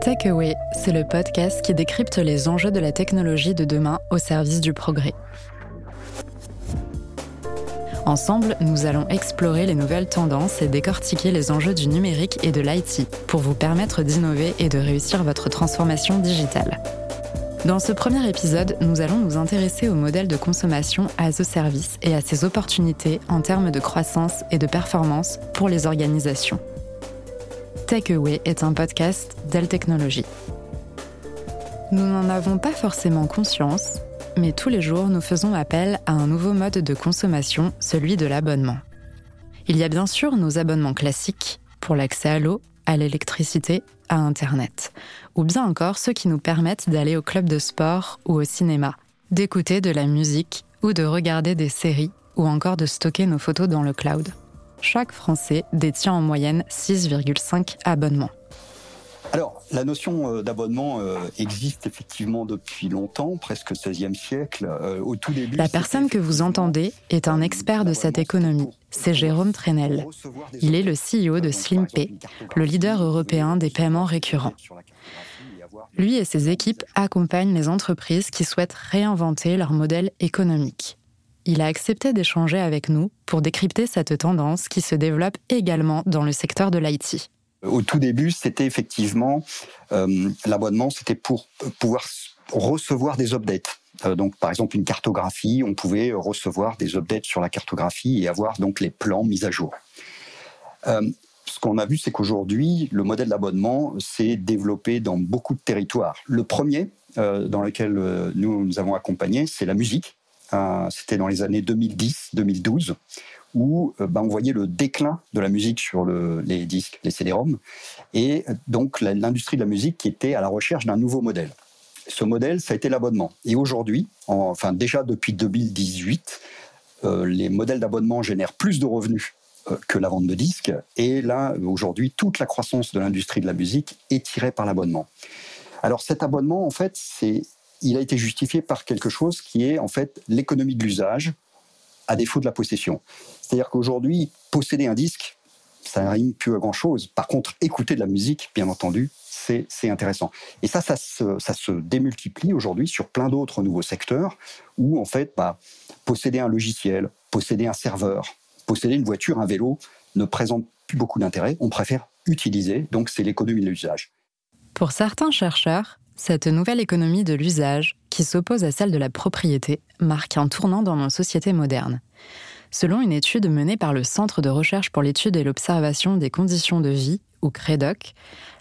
Takeaway, c'est le podcast qui décrypte les enjeux de la technologie de demain au service du progrès. Ensemble, nous allons explorer les nouvelles tendances et décortiquer les enjeux du numérique et de l'IT pour vous permettre d'innover et de réussir votre transformation digitale. Dans ce premier épisode, nous allons nous intéresser au modèle de consommation as a service et à ses opportunités en termes de croissance et de performance pour les organisations. Takeaway est un podcast Dell Technologies. Nous n'en avons pas forcément conscience, mais tous les jours nous faisons appel à un nouveau mode de consommation, celui de l'abonnement. Il y a bien sûr nos abonnements classiques pour l'accès à l'eau, à l'électricité, à Internet, ou bien encore ceux qui nous permettent d'aller au club de sport ou au cinéma, d'écouter de la musique ou de regarder des séries ou encore de stocker nos photos dans le cloud chaque Français détient en moyenne 6,5 abonnements. Alors, la notion euh, d'abonnement euh, existe effectivement depuis longtemps, presque 16e siècle. Euh, au tout début, la personne que vous entendez est un expert de cette économie. C'est Jérôme Trenel. Il est le CEO de SlimPay, le leader européen des paiements récurrents. Lui et ses équipes accompagnent les entreprises qui souhaitent réinventer leur modèle économique il a accepté d'échanger avec nous pour décrypter cette tendance qui se développe également dans le secteur de l'IT. Au tout début, c'était effectivement euh, l'abonnement, c'était pour pouvoir recevoir des updates. Euh, donc, par exemple, une cartographie, on pouvait recevoir des updates sur la cartographie et avoir donc les plans mis à jour. Euh, ce qu'on a vu, c'est qu'aujourd'hui, le modèle d'abonnement s'est développé dans beaucoup de territoires. Le premier dans lequel nous nous avons accompagné, c'est la musique. Euh, c'était dans les années 2010-2012, où euh, bah, on voyait le déclin de la musique sur les disques, les CD-ROM, et donc l'industrie de la musique qui était à la recherche d'un nouveau modèle. Ce modèle, ça a été l'abonnement. Et aujourd'hui, enfin déjà depuis 2018, euh, les modèles d'abonnement génèrent plus de revenus que la vente de disques. Et là, aujourd'hui, toute la croissance de l'industrie de la musique est tirée par l'abonnement. Alors cet abonnement, en fait, c'est il a été justifié par quelque chose qui est en fait l'économie de l'usage à défaut de la possession. C'est-à-dire qu'aujourd'hui, posséder un disque, ça n'arrive plus à grand-chose. Par contre, écouter de la musique, bien entendu, c'est intéressant. Et ça, ça se, démultiplie aujourd'hui sur plein d'autres nouveaux secteurs où, en fait, bah, posséder un logiciel, posséder un serveur, posséder une voiture, un vélo ne présente plus beaucoup d'intérêt. On préfère utiliser, donc c'est l'économie de l'usage. Pour certains chercheurs, cette nouvelle économie de l'usage, qui s'oppose à celle de la propriété, marque un tournant dans nos sociétés modernes. Selon une étude menée par le Centre de recherche pour l'étude et l'observation des conditions de vie, ou CREDOC,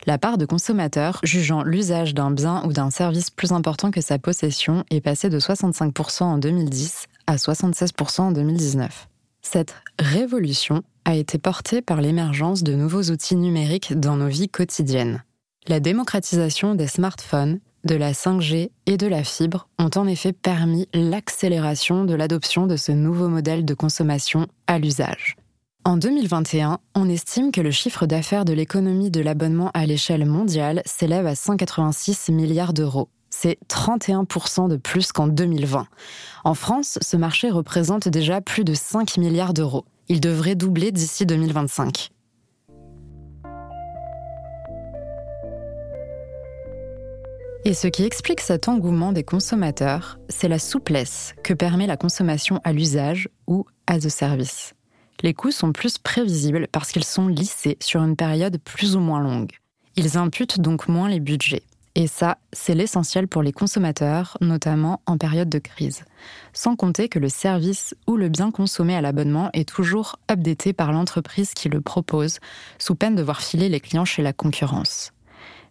la part de consommateurs jugeant l'usage d'un bien ou d'un service plus important que sa possession est passée de 65% en 2010 à 76% en 2019. Cette révolution a été portée par l'émergence de nouveaux outils numériques dans nos vies quotidiennes. La démocratisation des smartphones, de la 5G et de la fibre ont en effet permis l'accélération de l'adoption de ce nouveau modèle de consommation à l'usage. En 2021, on estime que le chiffre d'affaires de l'économie de l'abonnement à l'échelle mondiale s'élève à 186 milliards d'euros. C'est 31% de plus qu'en 2020. En France, ce marché représente déjà plus de 5 milliards d'euros. Il devrait doubler d'ici 2025. Et ce qui explique cet engouement des consommateurs, c'est la souplesse que permet la consommation à l'usage ou as a service. Les coûts sont plus prévisibles parce qu'ils sont lissés sur une période plus ou moins longue. Ils imputent donc moins les budgets. Et ça, c'est l'essentiel pour les consommateurs, notamment en période de crise. Sans compter que le service ou le bien consommé à l'abonnement est toujours updaté par l'entreprise qui le propose, sous peine de voir filer les clients chez la concurrence.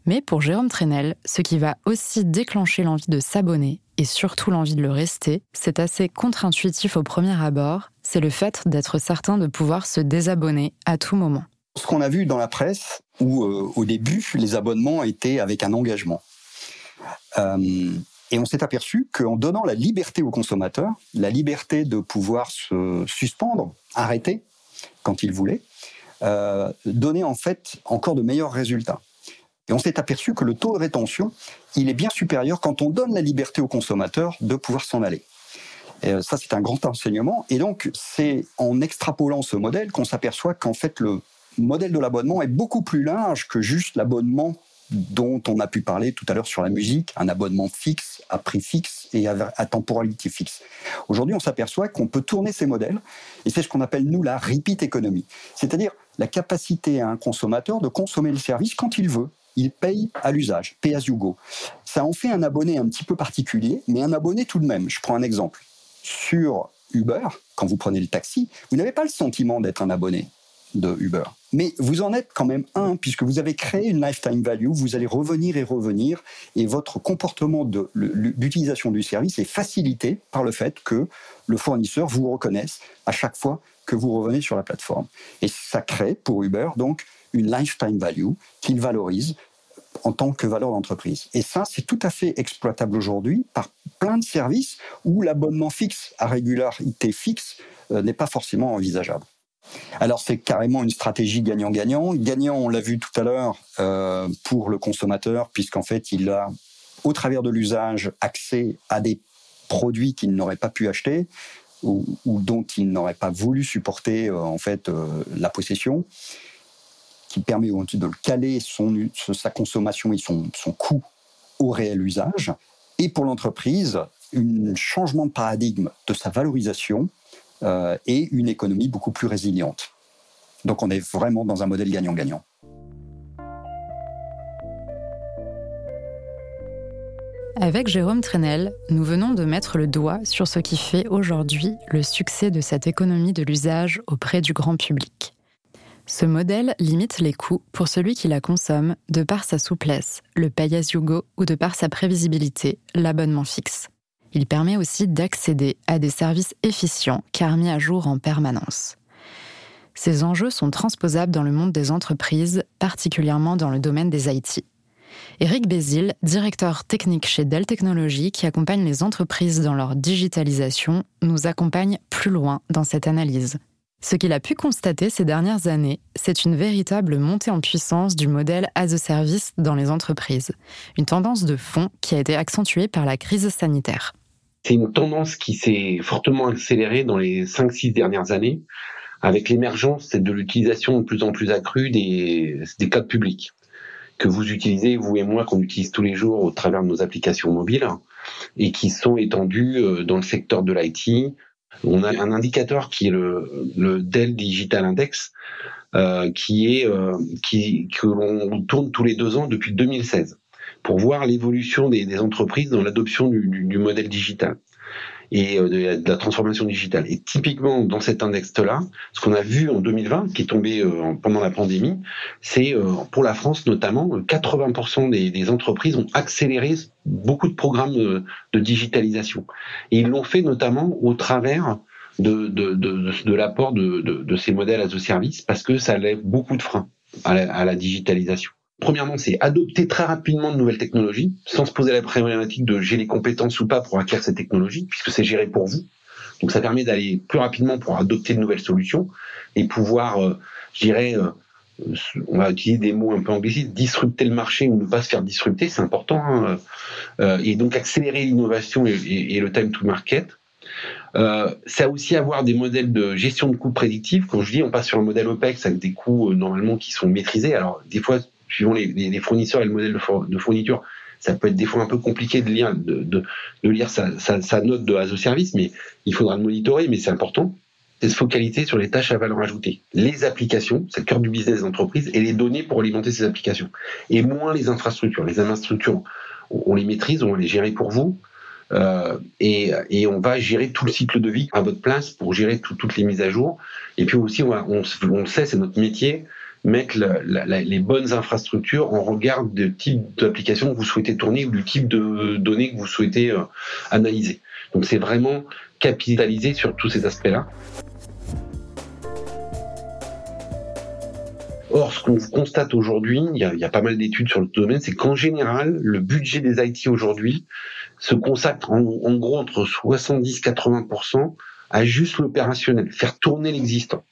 Mais pour Jérôme Trenel, ce qui va aussi déclencher l'envie de s'abonner et surtout l'envie de le rester, c'est assez contre-intuitif au premier abord, c'est le fait d'être certain de pouvoir se désabonner à tout moment. Ce qu'on a vu dans la presse, où euh, au début, les abonnements étaient avec un engagement. Euh, et on s'est aperçu qu'en donnant la liberté aux consommateurs, la liberté de pouvoir se suspendre, arrêter quand ils voulaient, euh, donnait en fait encore de meilleurs résultats. Et on s'est aperçu que le taux de rétention, il est bien supérieur quand on donne la liberté aux consommateurs de pouvoir s'en aller. Euh, ça, c'est un grand enseignement. Et donc, c'est en extrapolant ce modèle qu'on s'aperçoit qu'en fait, le modèle de l'abonnement est beaucoup plus large que juste l'abonnement dont on a pu parler tout à l'heure sur la musique, un abonnement fixe, à prix fixe et à, temporalité fixe. Aujourd'hui, on s'aperçoit qu'on peut tourner ces modèles, et c'est ce qu'on appelle, nous, la repeat economy, c'est-à-dire la capacité à un consommateur de consommer le service quand il veut. Il paye à l'usage, pay as you go. Ça en fait un abonné un petit peu particulier, mais un abonné tout de même. Je prends un exemple. Sur Uber, quand vous prenez le taxi, vous n'avez pas le sentiment d'être un abonné de Uber. Mais vous en êtes quand même un, puisque vous avez créé une lifetime value, vous allez revenir et revenir, et votre comportement d'utilisation du service est facilité par le fait que le fournisseur vous reconnaisse à chaque fois que vous revenez sur la plateforme. Et ça crée pour Uber donc une lifetime value qu'il valorise en tant que valeur d'entreprise. Et ça, c'est tout à fait exploitable aujourd'hui par plein de services où l'abonnement fixe à régularité fixe euh, n'est pas forcément envisageable. Alors c'est carrément une stratégie gagnant-gagnant. Gagnant, on l'a vu tout à l'heure, euh, pour le consommateur, puisqu'en fait, il a, au travers de l'usage, accès à des produits qu'il n'aurait pas pu acheter ou, dont il n'aurait pas voulu supporter euh, en fait la possession, qui permet de le caler son, sa consommation et son, son coût au réel usage. Et pour l'entreprise, un changement de paradigme de sa valorisation euh, et une économie beaucoup plus résiliente. Donc on est vraiment dans un modèle gagnant-gagnant. Avec Jérôme Trenel, nous venons de mettre le doigt sur ce qui fait aujourd'hui le succès de cette économie de l'usage auprès du grand public. Ce modèle limite les coûts pour celui qui la consomme de par sa souplesse, le pay as you go ou de par sa prévisibilité, l'abonnement fixe. Il permet aussi d'accéder à des services efficients car mis à jour en permanence. Ces enjeux sont transposables dans le monde des entreprises, particulièrement dans le domaine des IT. Éric Bézil, directeur technique chez Dell Technologies, qui accompagne les entreprises dans leur digitalisation, nous accompagne plus loin dans cette analyse. Ce qu'il a pu constater ces dernières années, c'est une véritable montée en puissance du modèle as a service dans les entreprises, une tendance de fond qui a été accentuée par la crise sanitaire. C'est une tendance qui s'est fortement accélérée dans les 5-6 dernières années avec l'émergence de l'utilisation de plus en plus accrue des, des codes publics que vous utilisez, vous et moi, qu'on utilise tous les jours au travers de nos applications mobiles et qui sont étendus euh, dans le secteur de l'IT, on a un indicateur qui est le, Dell Digital Index, euh, qui est euh, que l'on tourne tous les deux ans depuis 2016 pour voir l'évolution des, entreprises dans l'adoption du, modèle digital et euh, de, la transformation digitale. Et typiquement dans cet index-là, ce qu'on a vu en 2020, qui est tombé euh, pendant la pandémie, c'est euh, pour la France notamment, 80% des, entreprises ont accéléré beaucoup de programmes de, digitalisation. Et ils l'ont fait notamment au travers de, de, l'apport de, ces modèles à ce service, parce que ça lève beaucoup de freins à la digitalisation. Premièrement, c'est adopter très rapidement de nouvelles technologies, sans se poser la problématique de j'ai les compétences ou pas pour acquérir ces technologies, puisque c'est géré pour vous. Donc ça permet d'aller plus rapidement pour adopter de nouvelles solutions et pouvoir, euh, je dirais, euh, on va utiliser des mots un peu anglicistes, disrupter le marché ou ne pas se faire disrupter, c'est important. Hein, euh, et donc accélérer l'innovation et, le time to market. Euh, ça aussi avoir des modèles de gestion de coûts prédictifs. Quand je dis on passe sur un modèle OPEX avec des coûts normalement qui sont maîtrisés, alors des fois suivant les, fournisseurs et le modèle de, fourniture, ça peut être des fois un peu compliqué de lire, de, lire sa, note de ASO service, mais il faudra le monitorer, mais c'est important. C'est se focaliser sur les tâches à valeur ajoutée. Les applications, c'est le cœur du business des entreprises, et les données pour alimenter ces applications. Et moins les infrastructures. Les infrastructures, on les maîtrise, on va les gérer pour vous. Euh, et, on va gérer tout le cycle de vie à votre place pour gérer toutes les mises à jour. Et puis aussi, on, on, on sait, c'est notre métier, mettre les bonnes infrastructures en regard du type d'application que vous souhaitez tourner ou du type de données que vous souhaitez euh, analyser. Donc c'est vraiment capitaliser sur tous ces aspects-là. Or, ce qu'on constate aujourd'hui, il, y, a, pas mal d'études sur le domaine, c'est qu'en général, le budget des IT aujourd'hui se consacre en, gros entre 70-80% à juste l'opérationnel, faire tourner l'existant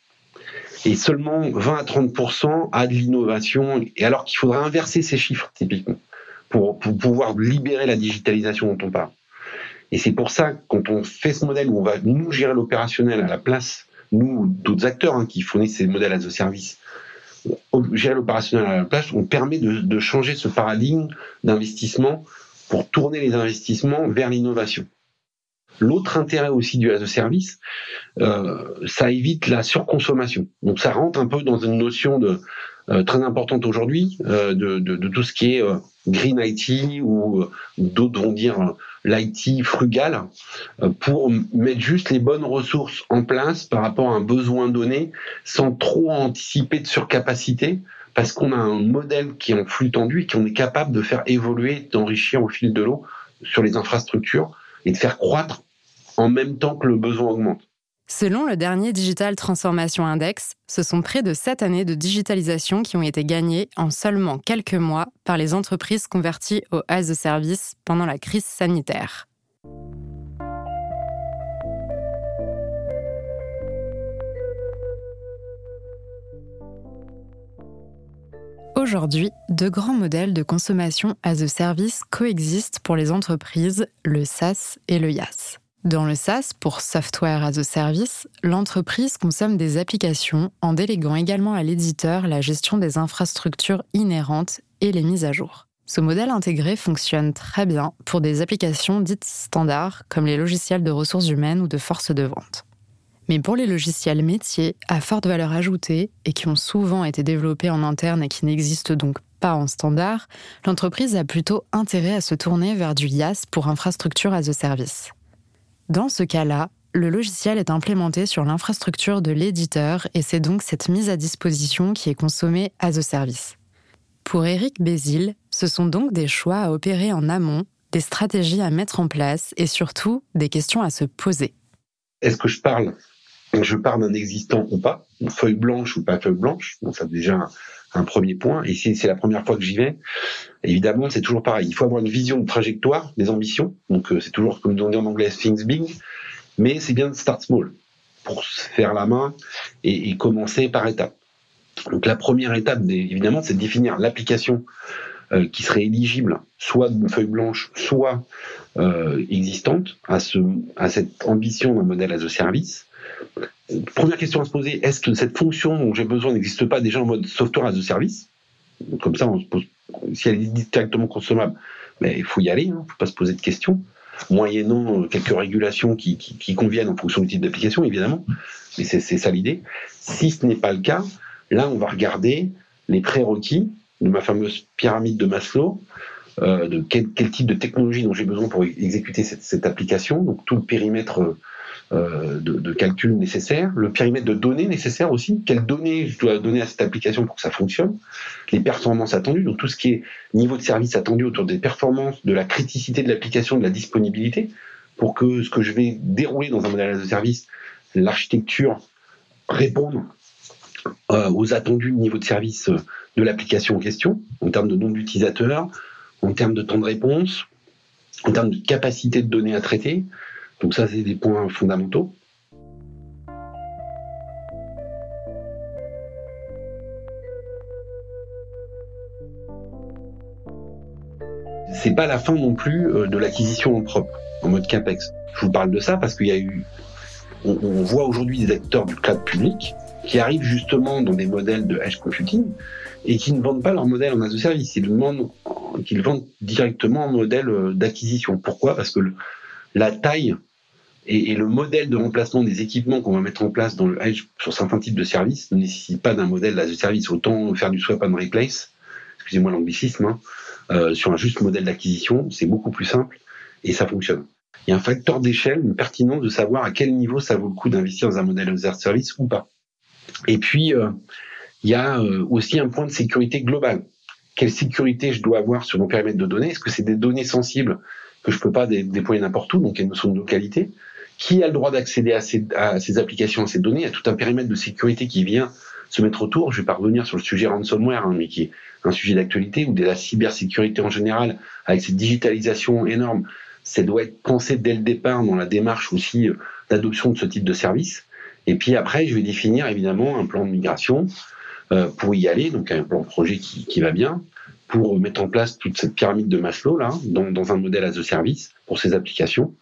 et seulement 20 à 30% à de l'innovation, et alors qu'il faudrait inverser ces chiffres typiquement pour, pouvoir libérer la digitalisation dont on parle. Et c'est pour ça, quand on fait ce modèle où on va nous gérer l'opérationnel à la place, nous, d'autres acteurs hein, qui fournissent ces modèles à ce service, gérer l'opérationnel à la place, on permet de changer ce paradigme d'investissement pour tourner les investissements vers l'innovation. L'autre intérêt aussi du as a service, euh, ça évite la surconsommation. Donc ça rentre un peu dans une notion de euh, très importante aujourd'hui euh, de, de, de, tout ce qui est euh, green IT ou d'autres vont dire l'IT frugal pour mettre juste les bonnes ressources en place par rapport à un besoin donné sans trop anticiper de surcapacité parce qu'on a un modèle qui est en flux tendu et qu'on est capable de faire évoluer, d'enrichir au fil de l'eau sur les infrastructures et de faire croître en même temps que le besoin augmente. Selon le dernier Digital Transformation Index, ce sont près de 7 années de digitalisation qui ont été gagnées en seulement quelques mois par les entreprises converties au as a service pendant la crise sanitaire. Aujourd'hui, deux grands modèles de consommation as a service coexistent pour les entreprises, le SaaS et le IaaS. Dans le SaaS, pour Software as a Service, l'entreprise consomme des applications en déléguant également à l'éditeur la gestion des infrastructures inhérentes et les mises à jour. Ce modèle intégré fonctionne très bien pour des applications dites standards comme les logiciels de ressources humaines ou de force de vente. Mais pour les logiciels métiers à forte valeur ajoutée et qui ont souvent été développés en interne et qui n'existent donc pas en standard, l'entreprise a plutôt intérêt à se tourner vers du IaaS pour infrastructure as a service. Dans ce cas-là, le logiciel est implémenté sur l'infrastructure de l'éditeur et c'est donc cette mise à disposition qui est consommée as a service. Pour Eric Bézil, ce sont donc des choix à opérer en amont, des stratégies à mettre en place et surtout des questions à se poser. Est-ce que je parle? Je parle d'un existant ou pas, une feuille blanche ou pas feuille blanche, un, premier point. Et si c'est la première fois que j'y vais, évidemment c'est toujours pareil. Il faut avoir une vision de trajectoire, des ambitions. Donc euh, c'est toujours comme on dit en anglais, things big, mais c'est bien de start small pour se faire la main et, commencer par étapes. Donc la première étape, évidemment, c'est de définir l'application euh, qui serait éligible, soit d'une feuille blanche, soit euh, existante, à, à cette ambition d'un modèle as a service. Première question à se poser, est-ce que cette fonction dont j'ai besoin n'existe pas déjà en mode software as a service? Comme ça, si elle est directement consommable, mais il faut y aller, il hein, ne faut pas se poser de questions, moyennant euh, quelques régulations qui, conviennent en fonction du type d'application, évidemment, mais c'est ça l'idée. Si ce n'est pas le cas, là, on va regarder les prérequis de ma fameuse pyramide de Maslow, euh, de quel, type de technologie dont j'ai besoin pour exécuter cette, cette, application, donc tout le périmètre euh, de, de, calcul nécessaire, le périmètre de données nécessaire aussi, quelles données je dois donner à cette application pour que ça fonctionne, les performances attendues, donc tout ce qui est niveau de service attendu autour des performances, de la criticité de l'application, de la disponibilité, pour que ce que je vais dérouler dans un modèle de service, l'architecture réponde euh, aux attendus de niveau de service euh, de l'application en question, en termes de nombre d'utilisateurs, en termes de temps de réponse, en termes de capacité de données à traiter. Donc ça, c'est des points fondamentaux. C'est pas la fin non plus euh, de l'acquisition en propre, en mode CAPEX. Je vous parle de ça parce qu'il y a eu, on, voit aujourd'hui des acteurs du cloud public qui arrivent justement dans des modèles de edge computing et qui ne vendent pas leur modèle en as a service. Ils demandent qu'ils vendent directement en modèle euh, d'acquisition. Pourquoi? Parce que le, la taille et, le modèle de remplacement des équipements qu'on va mettre en place dans le edge sur certains types de services ne nécessite pas d'un modèle a service. Autant faire du swap and replace, excusez-moi l'anglicisme, hein, euh, sur un juste modèle d'acquisition, c'est beaucoup plus simple et ça fonctionne. Il y a un facteur d'échelle, une pertinence de savoir à quel niveau ça vaut le coup d'investir dans un modèle a service ou pas. Et puis, euh, il y a euh, aussi un point de sécurité globale. Quelle sécurité je dois avoir sur mon périmètre de données? Est-ce que c'est des données sensibles que je peux pas déployer n'importe où, donc il y a une notion de localité Qui a le droit d'accéder à ces, à applications, à ces données a tout un périmètre de sécurité qui vient se mettre autour. Je vais pas revenir sur le sujet ransomware, hein, mais qui est un sujet d'actualité, ou de la cybersécurité en général, avec cette digitalisation énorme. Ça doit être pensé dès le départ dans la démarche aussi euh, d'adoption de ce type de service. Et puis après, je vais définir évidemment un plan de migration euh, pour y aller, donc un plan de projet qui, va bien, pour mettre en place toute cette pyramide de Maslow là, dans, dans un modèle as a service pour ces applications.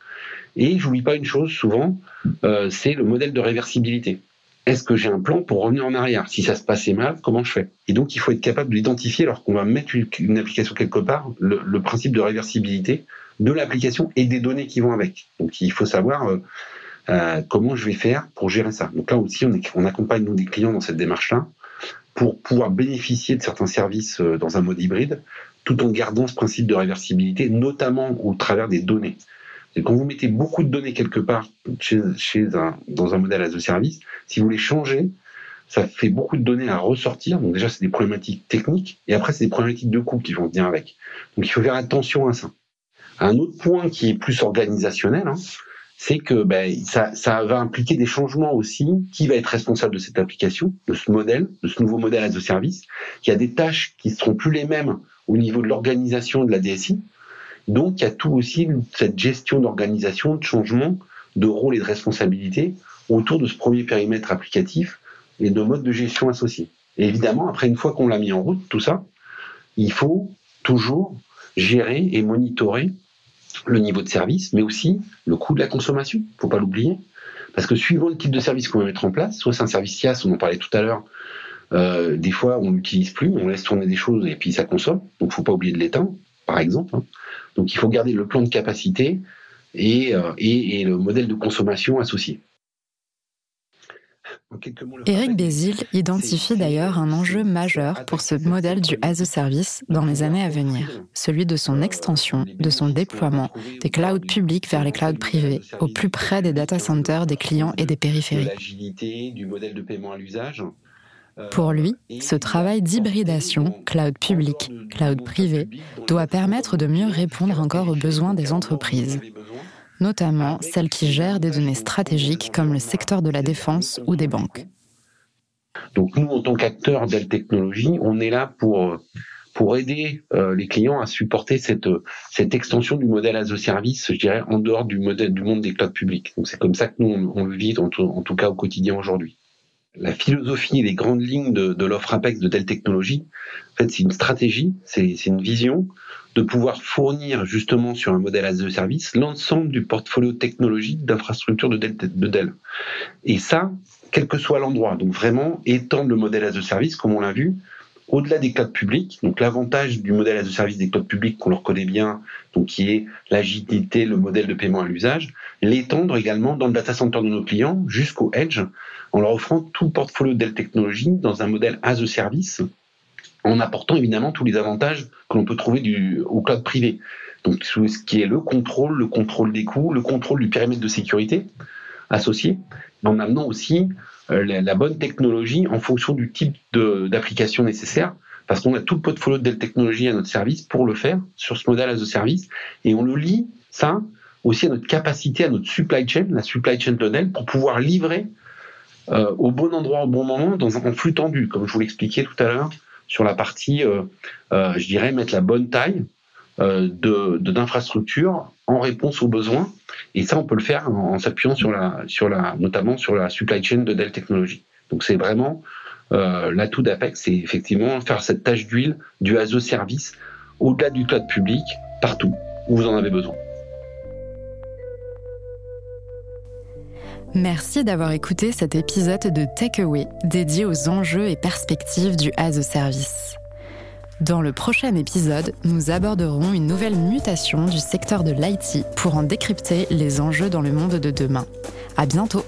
Et j'oublie pas une chose souvent, euh, c'est le modèle de réversibilité. est-ce que j'ai un plan pour revenir en arrière? Si ça se passait mal, comment je fais? Et donc, il faut être capable d'identifier, lorsqu'on va mettre une application quelque part, le, principe de réversibilité de l'application et des données qui vont avec. Donc, il faut savoir euh, euh, comment je vais faire pour gérer ça. Donc là aussi, on, on accompagne nous des clients dans cette démarche-là pour pouvoir bénéficier de certains services euh, dans un mode hybride, tout en gardant ce principe de réversibilité, notamment au travers des données. Quand vous mettez beaucoup de données quelque part chez, un, dans un modèle as a service, si vous les changez, ça fait beaucoup de données à ressortir. Donc déjà, c'est des problématiques techniques, et après, c'est des problématiques de coût qui vont venir avec. Donc il faut faire attention à ça. Un autre point qui est plus organisationnel, hein, c'est que ben, ça, ça, va impliquer des changements aussi. Qui va être responsable de cette application, de ce modèle, de ce nouveau modèle as a service? Il y a des tâches qui ne seront plus les mêmes au niveau de l'organisation de la DSI. Donc, il y a tout aussi cette gestion d'organisation, de changement, de rôle et de responsabilité autour de ce premier périmètre applicatif et de mode de gestion associés. Évidemment, après, une fois qu'on l'a mis en route, tout ça, il faut toujours gérer et monitorer le niveau de service, mais aussi le coût de la consommation. Il faut pas l'oublier. Parce que suivant le type de service qu'on va mettre en place, soit c'est un service SIAS, on en parlait tout à l'heure, euh, des fois on l'utilise plus, on laisse tourner des choses et puis ça consomme, donc faut pas oublier de l'éteindre, par exemple. Hein. Donc il faut garder le plan de capacité et, euh, et, le modèle de consommation associé. Éric Bézil identifie d'ailleurs un enjeu majeur pour ce modèle du as a service dans les années à venir, celui de son extension, de son déploiement des clouds publics vers les clouds privés, au plus près des data centers des clients et des périphéries. Pour lui, ce travail d'hybridation, cloud public, cloud privé, doit permettre de mieux répondre encore aux besoins des entreprises, notamment celles qui gèrent des données stratégiques comme le secteur de la défense ou des banques. Donc nous, en tant qu'acteurs Dell Technologies, on est là pour pour aider euh, les clients à supporter cette cette extension du modèle as a service, je dirais, en dehors du modèle du monde des clouds publics. Donc c'est comme ça que nous on, le vit en tout cas au quotidien aujourd'hui la philosophie et les grandes lignes de, l'offre Apex de Dell Technologies, en fait, c'est une stratégie, c'est une vision de pouvoir fournir justement sur un modèle as a service l'ensemble du portfolio technologique Dell, de Dell. Et ça, quel que soit l'endroit. Donc vraiment étendre le modèle as a service, comme on l'a vu, au-delà des clouds publics, donc l'avantage du modèle as a service des clouds publics qu'on leur connaît bien, donc qui est l'agilité, le modèle de paiement à l'usage, l'étendre également dans le data center de nos clients jusqu'au edge, en leur offrant tout le portfolio Dell Technologies dans un modèle as a service, en apportant évidemment tous les avantages que l'on peut trouver au cloud privé. Donc ce qui est le contrôle, le contrôle des coûts, le contrôle du périmètre de sécurité associé, en amenant aussi euh, la, bonne technologie en fonction du type d'application nécessaire, parce qu'on a tout le portfolio de Technologies à notre service pour le faire sur ce modèle as a service, et on le lie, ça, aussi à notre capacité, à notre supply chain, la supply chain de Dell, pour pouvoir livrer euh, au bon endroit, au bon moment, dans un flux tendu, comme je vous l'expliquais tout à l'heure, sur la partie, euh, je dirais, mettre la bonne taille de d'infrastructure en réponse aux besoins et ça, on peut le faire en, s'appuyant sur la, sur la, notamment sur la supply chain de Dell Technologies. Donc c'est vraiment euh, l'atout d'Apex, c'est effectivement faire cette tâche d'huile du as service au-delà du cloud public, partout où vous en avez besoin. Merci d'avoir écouté cet épisode de Takeaway dédié aux enjeux et perspectives du as a service. Dans le prochain épisode, nous aborderons une nouvelle mutation du secteur de l'IT pour en décrypter les enjeux dans le monde de demain. À bientôt!